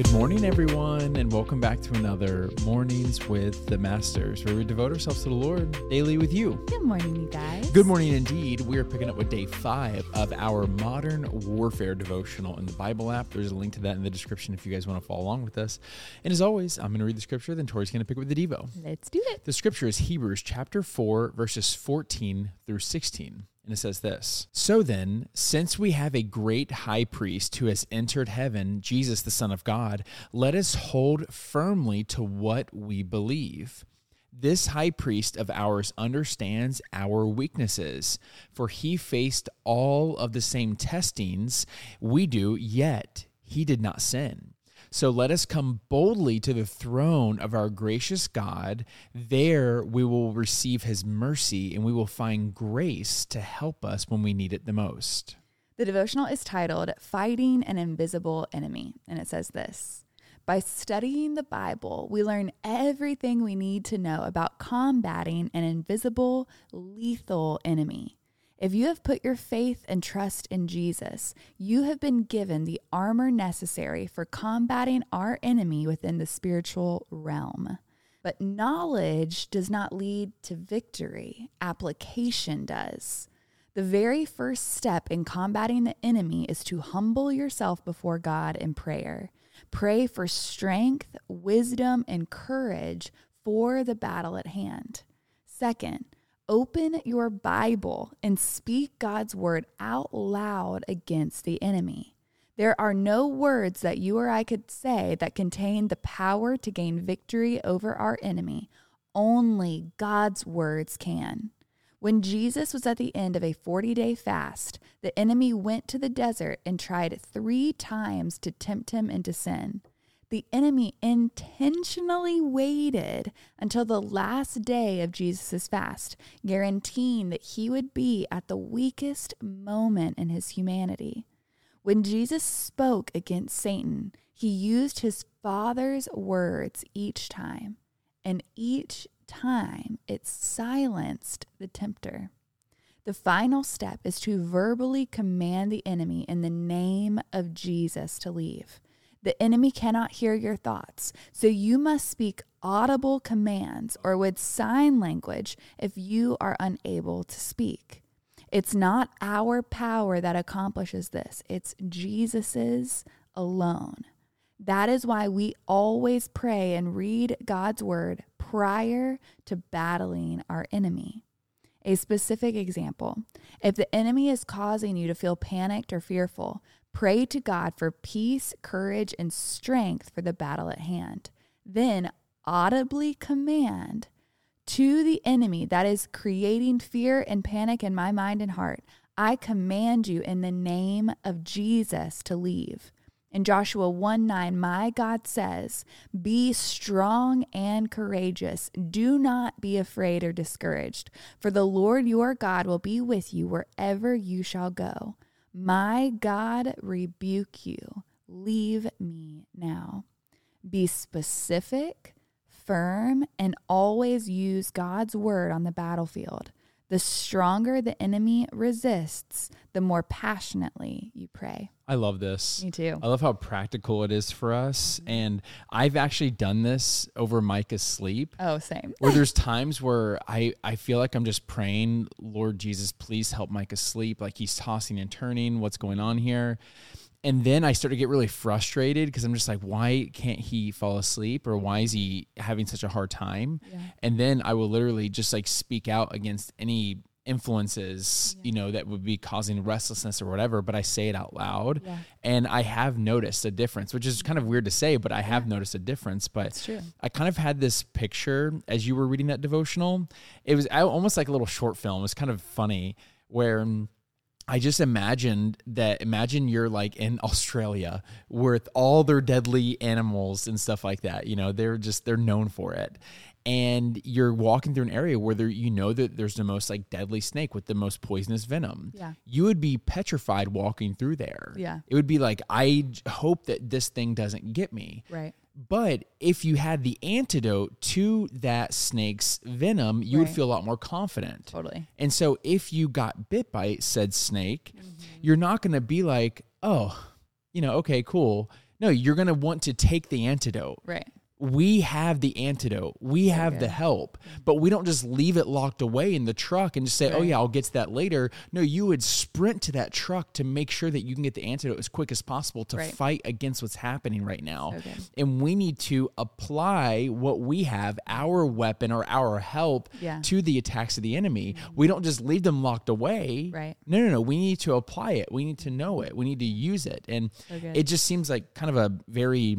Good morning, everyone, and welcome back to another Mornings with the Masters, where we devote ourselves to the Lord daily with you. Good morning, you guys. Good morning, indeed. We are picking up with day five of our Modern Warfare devotional in the Bible app. There's a link to that in the description if you guys want to follow along with us. And as always, I'm going to read the scripture, then Tori's going to pick up with the Devo. Let's do it. The scripture is Hebrews chapter 4, verses 14 through 16. And it says this So then, since we have a great high priest who has entered heaven, Jesus, the Son of God, let us hold firmly to what we believe. This high priest of ours understands our weaknesses, for he faced all of the same testings we do, yet he did not sin. So let us come boldly to the throne of our gracious God. There we will receive his mercy and we will find grace to help us when we need it the most. The devotional is titled Fighting an Invisible Enemy, and it says this. By studying the Bible, we learn everything we need to know about combating an invisible, lethal enemy. If you have put your faith and trust in Jesus, you have been given the armor necessary for combating our enemy within the spiritual realm. But knowledge does not lead to victory, application does. The very first step in combating the enemy is to humble yourself before God in prayer. Pray for strength, wisdom, and courage for the battle at hand. Second, open your Bible and speak God's word out loud against the enemy. There are no words that you or I could say that contain the power to gain victory over our enemy. Only God's words can. When Jesus was at the end of a 40 day fast, the enemy went to the desert and tried three times to tempt him into sin the enemy intentionally waited until the last day of Jesus' fast, guaranteeing that he would be at the weakest moment in his humanity. When Jesus spoke against Satan, he used his Father's words each time, and each time it silenced the tempter. The final step is to verbally command the enemy in the name of Jesus to leave. The enemy cannot hear your thoughts, so you must speak audible commands or with sign language if you are unable to speak. It's not our power that accomplishes this, it's Jesus's alone. That is why we always pray and read God's word prior to battling our enemy. A specific example if the enemy is causing you to feel panicked or fearful, Pray to God for peace, courage, and strength for the battle at hand. Then audibly command to the enemy that is creating fear and panic in my mind and heart I command you in the name of Jesus to leave. In Joshua 1 9, my God says, Be strong and courageous. Do not be afraid or discouraged, for the Lord your God will be with you wherever you shall go. My God rebuke you. Leave me now. Be specific, firm, and always use God's word on the battlefield. The stronger the enemy resists, the more passionately you pray. I love this. Me too. I love how practical it is for us. Mm-hmm. And I've actually done this over Micah's sleep. Oh, same. where there's times where I, I feel like I'm just praying, Lord Jesus, please help Micah sleep. Like he's tossing and turning. What's going on here? And then I start to get really frustrated because I'm just like, why can't he fall asleep or why is he having such a hard time? Yeah. And then I will literally just like speak out against any influences, yeah. you know, that would be causing restlessness or whatever, but I say it out loud. Yeah. And I have noticed a difference, which is kind of weird to say, but I have noticed a difference. But I kind of had this picture as you were reading that devotional. It was almost like a little short film. It was kind of funny where um, I just imagined that imagine you're like in Australia with all their deadly animals and stuff like that. You know, they're just they're known for it. And you're walking through an area where there you know that there's the most like deadly snake with the most poisonous venom. Yeah. You would be petrified walking through there. Yeah. It would be like, I hope that this thing doesn't get me. Right. But if you had the antidote to that snake's venom, you right. would feel a lot more confident. Totally. And so if you got bit by said snake, mm-hmm. you're not going to be like, oh, you know, okay, cool. No, you're going to want to take the antidote. Right. We have the antidote. We have the help, but we don't just leave it locked away in the truck and just say, "Oh yeah, I'll get to that later." No, you would sprint to that truck to make sure that you can get the antidote as quick as possible to Right. fight against what's happening right now. Good. And we need to apply what we have, our weapon or our help Yeah. to the attacks of the enemy. We don't just leave them locked away. Right. No, no, no. We need to apply it. We need to know it. We need to use it. And So it just seems like kind of a very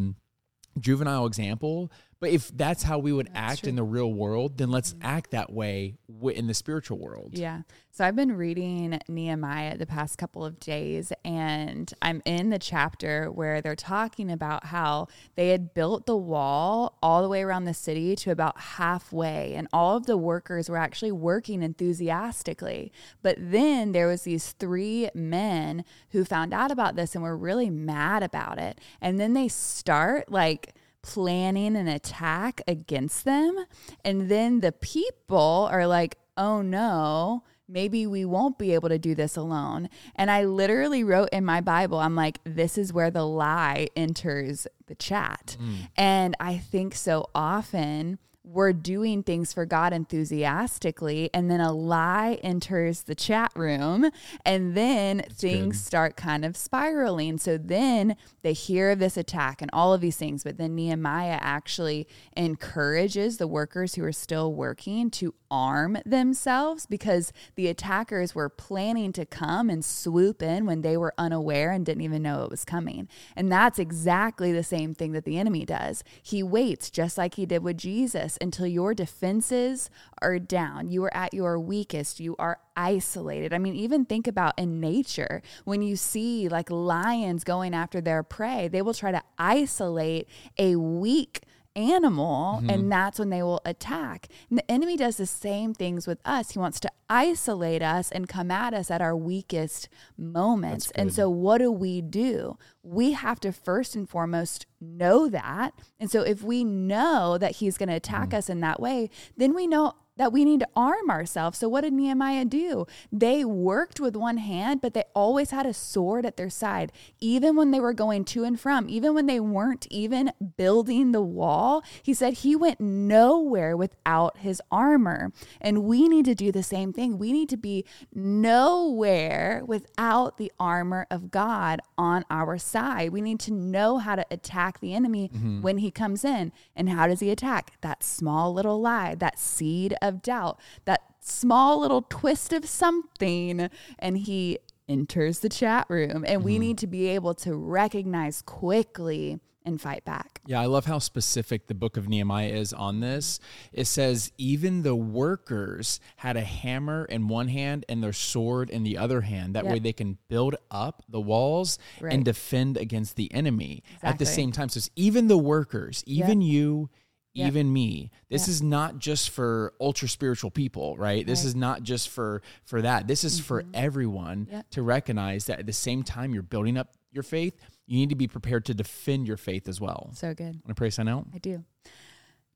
juvenile example. But if that's how we would act in the real world, then let's act that way in the spiritual world. Yeah. So I've been reading Nehemiah the past couple of days, and I'm in the chapter where they're talking about how they had built the wall all the way around the city to about halfway, and all of the workers were actually working enthusiastically. But then there was these three men who found out about this and were really mad about it. And then they start like planning an attack against them. And then the people are like, oh no, maybe we won't be able to do this alone. And I literally wrote in my Bible, I'm like, this is where the lie enters the chat. Mm. And I think so often we're doing things for God enthusiastically, and then a lie enters the chat room, and then things start kind of spiraling. So then they hear of this attack and all of these things, but then Nehemiah actually encourages the workers who are still working to arm themselves because the attackers were planning to come and swoop in when they were unaware and didn't even know it was coming. And that's exactly the same thing that the enemy does. He waits just like he did with Jesus until your defenses are down. You are at your weakest. You are isolated. I mean, even think about in nature when you see like lions going after their prey, they will try to isolate a weak animal and mm-hmm. that's when they will attack. And the enemy does the same things with us. He wants to isolate us and come at us at our weakest moments. And so what do we do? We have to first and foremost know that. And so if we know that he's going to attack mm. us in that way, then we know that we need to arm ourselves. So, what did Nehemiah do? They worked with one hand, but they always had a sword at their side, even when they were going to and from, even when they weren't even building the wall. He said he went nowhere without his armor. And we need to do the same thing. We need to be nowhere without the armor of God on our side. We need to know how to attack the enemy mm-hmm. when he comes in. And how does he attack? That small little lie, that seed of doubt, that small little twist of something. And he enters the chat room. And we mm-hmm. need to be able to recognize quickly and fight back. Yeah, I love how specific the book of Nehemiah is on this. It says even the workers had a hammer in one hand and their sword in the other hand. That way they can build up the walls Right. and defend against the enemy at the same time. So it's even the workers, even you, Yep. even me. This Yep. is not just for ultra spiritual people, right? This Right. is not just for for that. This is for mm-hmm. everyone Yep. to recognize that at the same time you're building up your faith, you need to be prepared to defend your faith as well. So good. Want to pray sign out? I do.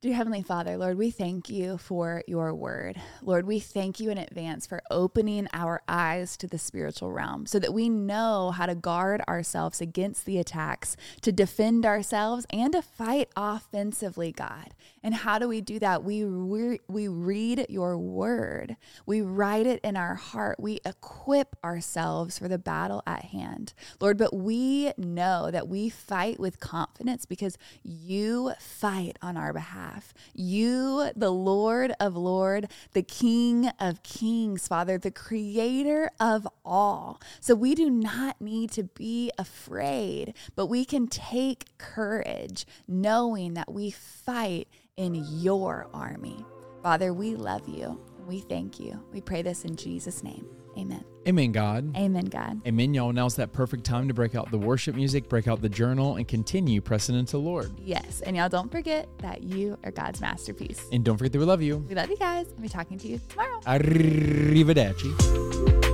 Dear Heavenly Father, Lord, we thank you for your word. Lord, we thank you in advance for opening our eyes to the spiritual realm so that we know how to guard ourselves against the attacks, to defend ourselves, and to fight offensively, God. And how do we do that? We, re- we read your word, we write it in our heart, we equip ourselves for the battle at hand. Lord, but we know that we fight with confidence because you fight on our behalf. You, the Lord of Lord, the King of Kings, Father, the creator of all. So we do not need to be afraid, but we can take courage knowing that we fight in your army. Father, we love you. We thank you. We pray this in Jesus' name. Amen. Amen, God. Amen, God. Amen, y'all. Now's that perfect time to break out the worship music, break out the journal, and continue pressing into the Lord. Yes. And y'all don't forget that you are God's masterpiece. And don't forget that we love you. We love you guys. I'll be talking to you tomorrow. Arrivederci.